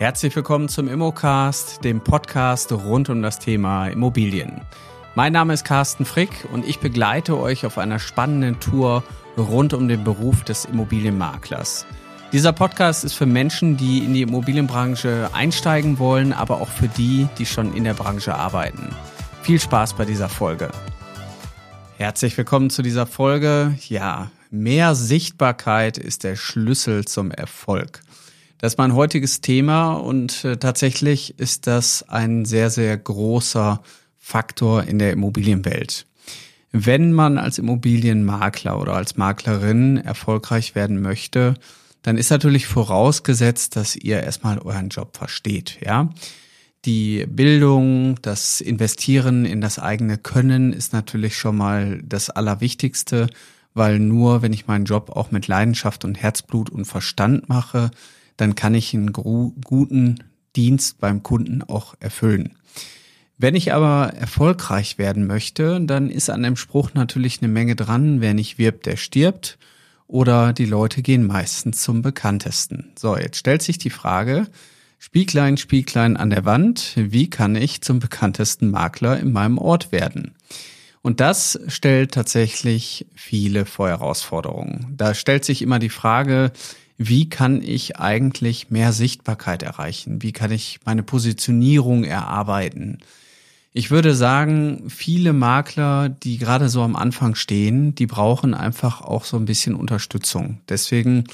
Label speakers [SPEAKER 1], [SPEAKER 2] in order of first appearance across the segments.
[SPEAKER 1] Herzlich willkommen zum Immocast, dem Podcast rund um das Thema Immobilien. Mein Name ist Carsten Frick und ich begleite euch auf einer spannenden Tour rund um den Beruf des Immobilienmaklers. Dieser Podcast ist für Menschen, die in die Immobilienbranche einsteigen wollen, aber auch für die, die schon in der Branche arbeiten. Viel Spaß bei dieser Folge. Herzlich willkommen zu dieser Folge. Ja, mehr Sichtbarkeit ist der Schlüssel zum Erfolg. Das ist mein heutiges Thema und äh, tatsächlich ist das ein sehr, sehr großer Faktor in der Immobilienwelt. Wenn man als Immobilienmakler oder als Maklerin erfolgreich werden möchte, dann ist natürlich vorausgesetzt, dass ihr erstmal euren Job versteht, ja. Die Bildung, das Investieren in das eigene Können ist natürlich schon mal das Allerwichtigste, weil nur wenn ich meinen Job auch mit Leidenschaft und Herzblut und Verstand mache, dann kann ich einen guten Dienst beim Kunden auch erfüllen. Wenn ich aber erfolgreich werden möchte, dann ist an dem Spruch natürlich eine Menge dran, wer nicht wirbt, der stirbt. Oder die Leute gehen meistens zum bekanntesten. So, jetzt stellt sich die Frage, Spieglein, Spieglein an der Wand, wie kann ich zum bekanntesten Makler in meinem Ort werden? Und das stellt tatsächlich viele vor Herausforderungen. Da stellt sich immer die Frage, wie kann ich eigentlich mehr Sichtbarkeit erreichen? Wie kann ich meine Positionierung erarbeiten? Ich würde sagen, viele Makler, die gerade so am Anfang stehen, die brauchen einfach auch so ein bisschen Unterstützung. Deswegen,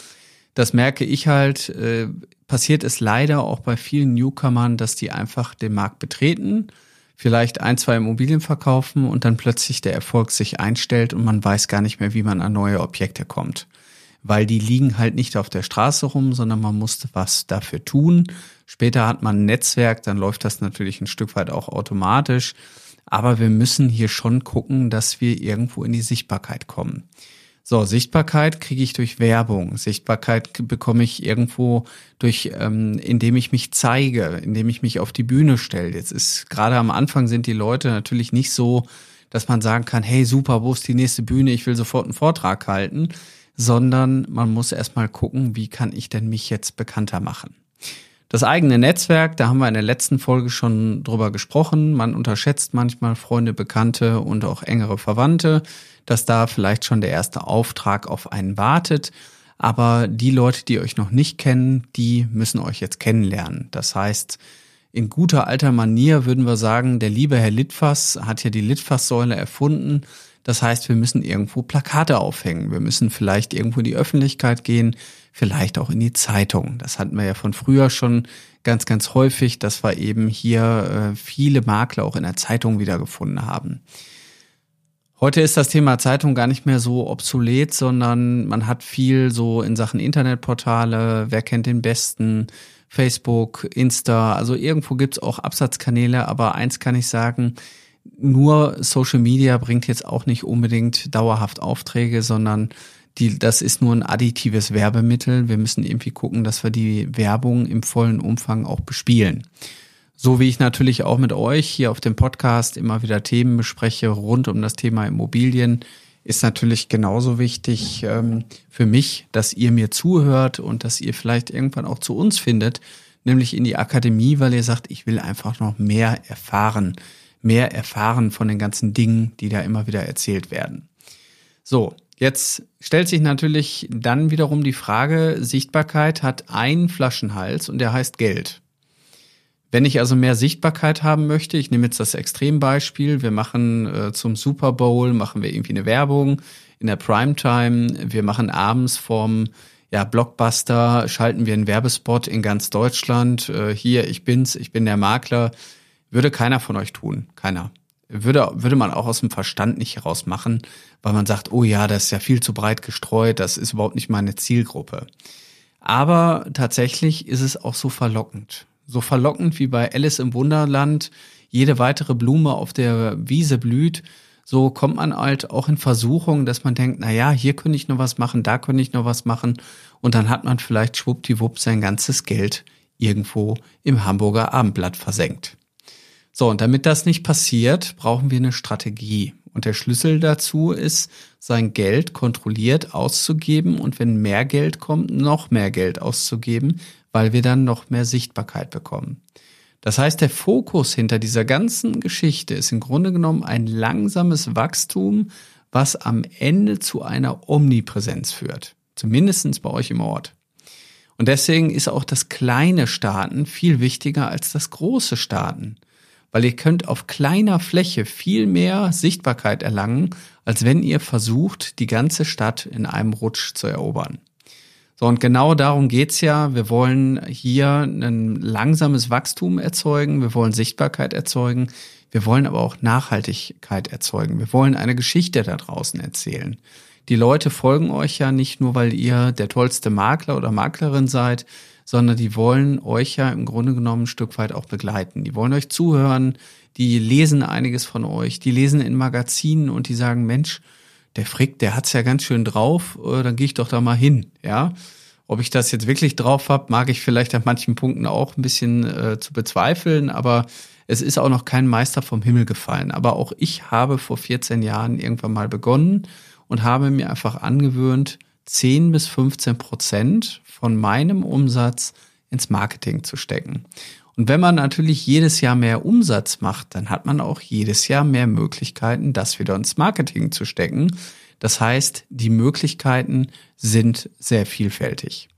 [SPEAKER 1] das merke ich halt, äh, passiert es leider auch bei vielen Newcomern, dass die einfach den Markt betreten, vielleicht ein, zwei Immobilien verkaufen und dann plötzlich der Erfolg sich einstellt und man weiß gar nicht mehr, wie man an neue Objekte kommt weil die liegen halt nicht auf der Straße rum, sondern man musste was dafür tun. Später hat man ein Netzwerk, dann läuft das natürlich ein Stück weit auch automatisch. Aber wir müssen hier schon gucken, dass wir irgendwo in die Sichtbarkeit kommen. So, Sichtbarkeit kriege ich durch Werbung. Sichtbarkeit bekomme ich irgendwo durch, ähm, indem ich mich zeige, indem ich mich auf die Bühne stelle. Jetzt ist gerade am Anfang sind die Leute natürlich nicht so, dass man sagen kann, hey super, wo ist die nächste Bühne? Ich will sofort einen Vortrag halten, sondern man muss erstmal gucken, wie kann ich denn mich jetzt bekannter machen. Das eigene Netzwerk, da haben wir in der letzten Folge schon drüber gesprochen. Man unterschätzt manchmal Freunde, Bekannte und auch engere Verwandte, dass da vielleicht schon der erste Auftrag auf einen wartet. Aber die Leute, die euch noch nicht kennen, die müssen euch jetzt kennenlernen. Das heißt, in guter alter Manier würden wir sagen, der liebe Herr Litfass hat ja die Litfass-Säule erfunden. Das heißt, wir müssen irgendwo Plakate aufhängen. Wir müssen vielleicht irgendwo in die Öffentlichkeit gehen, vielleicht auch in die Zeitung. Das hatten wir ja von früher schon ganz, ganz häufig, dass wir eben hier äh, viele Makler auch in der Zeitung wiedergefunden haben. Heute ist das Thema Zeitung gar nicht mehr so obsolet, sondern man hat viel so in Sachen Internetportale, wer kennt den besten, Facebook, Insta, also irgendwo gibt's auch Absatzkanäle, aber eins kann ich sagen, nur Social Media bringt jetzt auch nicht unbedingt dauerhaft Aufträge, sondern die, das ist nur ein additives Werbemittel. Wir müssen irgendwie gucken, dass wir die Werbung im vollen Umfang auch bespielen. So wie ich natürlich auch mit euch hier auf dem Podcast immer wieder Themen bespreche rund um das Thema Immobilien, ist natürlich genauso wichtig ähm, für mich, dass ihr mir zuhört und dass ihr vielleicht irgendwann auch zu uns findet, nämlich in die Akademie, weil ihr sagt, ich will einfach noch mehr erfahren mehr erfahren von den ganzen Dingen, die da immer wieder erzählt werden. So, jetzt stellt sich natürlich dann wiederum die Frage, Sichtbarkeit hat einen Flaschenhals und der heißt Geld. Wenn ich also mehr Sichtbarkeit haben möchte, ich nehme jetzt das Extrembeispiel, wir machen äh, zum Super Bowl, machen wir irgendwie eine Werbung in der Primetime, wir machen abends vom ja, Blockbuster, schalten wir einen Werbespot in ganz Deutschland, äh, hier, ich bin's, ich bin der Makler, würde keiner von euch tun. Keiner. Würde, würde man auch aus dem Verstand nicht heraus machen, weil man sagt, oh ja, das ist ja viel zu breit gestreut, das ist überhaupt nicht meine Zielgruppe. Aber tatsächlich ist es auch so verlockend. So verlockend wie bei Alice im Wunderland jede weitere Blume auf der Wiese blüht, so kommt man halt auch in Versuchung, dass man denkt, na ja, hier könnte ich noch was machen, da könnte ich noch was machen und dann hat man vielleicht schwuppdiwupp sein ganzes Geld irgendwo im Hamburger Abendblatt versenkt. So, und damit das nicht passiert, brauchen wir eine Strategie. Und der Schlüssel dazu ist, sein Geld kontrolliert auszugeben und wenn mehr Geld kommt, noch mehr Geld auszugeben, weil wir dann noch mehr Sichtbarkeit bekommen. Das heißt, der Fokus hinter dieser ganzen Geschichte ist im Grunde genommen ein langsames Wachstum, was am Ende zu einer Omnipräsenz führt. Zumindestens bei euch im Ort. Und deswegen ist auch das kleine Starten viel wichtiger als das große Starten. Weil ihr könnt auf kleiner Fläche viel mehr Sichtbarkeit erlangen, als wenn ihr versucht, die ganze Stadt in einem Rutsch zu erobern. So, und genau darum geht's ja. Wir wollen hier ein langsames Wachstum erzeugen, wir wollen Sichtbarkeit erzeugen, wir wollen aber auch Nachhaltigkeit erzeugen. Wir wollen eine Geschichte da draußen erzählen. Die Leute folgen euch ja nicht nur, weil ihr der tollste Makler oder Maklerin seid, sondern die wollen euch ja im Grunde genommen ein Stück weit auch begleiten. Die wollen euch zuhören, die lesen einiges von euch, die lesen in Magazinen und die sagen, Mensch, der Frick, der hat's ja ganz schön drauf, äh, dann gehe ich doch da mal hin, ja. Ob ich das jetzt wirklich drauf habe, mag ich vielleicht an manchen Punkten auch ein bisschen äh, zu bezweifeln, aber es ist auch noch kein Meister vom Himmel gefallen. Aber auch ich habe vor 14 Jahren irgendwann mal begonnen und habe mir einfach angewöhnt, 10 bis 15 Prozent von meinem Umsatz ins Marketing zu stecken. Und wenn man natürlich jedes Jahr mehr Umsatz macht, dann hat man auch jedes Jahr mehr Möglichkeiten, das wieder ins Marketing zu stecken. Das heißt, die Möglichkeiten sind sehr vielfältig.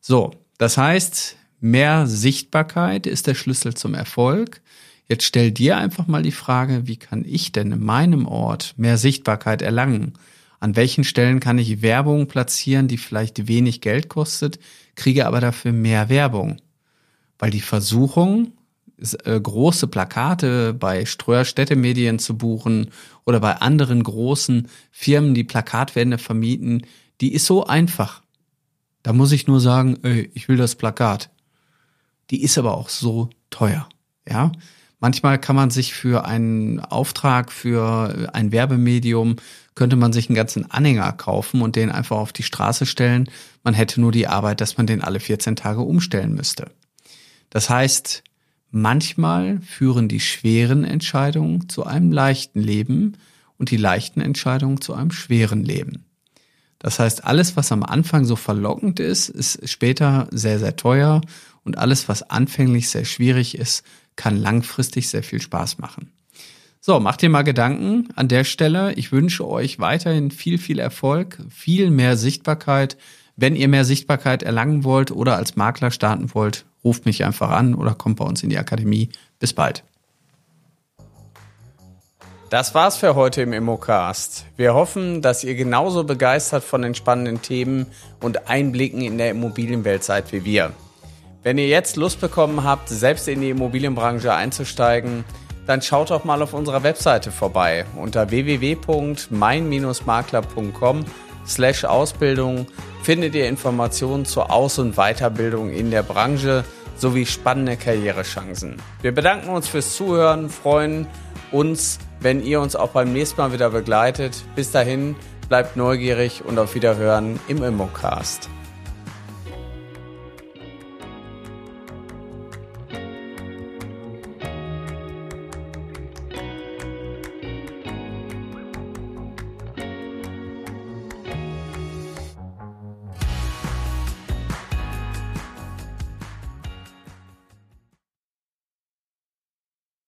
[SPEAKER 1] So, das heißt, mehr Sichtbarkeit ist der Schlüssel zum Erfolg. Jetzt stell dir einfach mal die Frage, wie kann ich denn in meinem Ort mehr Sichtbarkeit erlangen? An welchen Stellen kann ich Werbung platzieren, die vielleicht wenig Geld kostet, kriege aber dafür mehr Werbung? weil die Versuchung, äh, große Plakate bei Ströer Städtemedien zu buchen oder bei anderen großen Firmen, die Plakatwände vermieten, die ist so einfach. Da muss ich nur sagen, ey, ich will das Plakat. Die ist aber auch so teuer. Ja, manchmal kann man sich für einen Auftrag für ein Werbemedium könnte man sich einen ganzen Anhänger kaufen und den einfach auf die Straße stellen. Man hätte nur die Arbeit, dass man den alle 14 Tage umstellen müsste. Das heißt, manchmal führen die schweren Entscheidungen zu einem leichten Leben und die leichten Entscheidungen zu einem schweren Leben. Das heißt, alles, was am Anfang so verlockend ist, ist später sehr, sehr teuer und alles, was anfänglich sehr schwierig ist, kann langfristig sehr viel Spaß machen. So, macht ihr mal Gedanken an der Stelle. Ich wünsche euch weiterhin viel, viel Erfolg, viel mehr Sichtbarkeit. Wenn ihr mehr Sichtbarkeit erlangen wollt oder als Makler starten wollt, ruft mich einfach an oder kommt bei uns in die Akademie. Bis bald. Das war's für heute im Immocast. Wir hoffen, dass ihr genauso begeistert von den spannenden Themen und Einblicken in der Immobilienwelt seid wie wir. Wenn ihr jetzt Lust bekommen habt, selbst in die Immobilienbranche einzusteigen, dann schaut doch mal auf unserer Webseite vorbei unter www.mein-makler.com slash Ausbildung findet ihr Informationen zur Aus- und Weiterbildung in der Branche sowie spannende Karrierechancen. Wir bedanken uns fürs Zuhören, freuen uns, wenn ihr uns auch beim nächsten Mal wieder begleitet. Bis dahin, bleibt neugierig und auf Wiederhören im Immocast.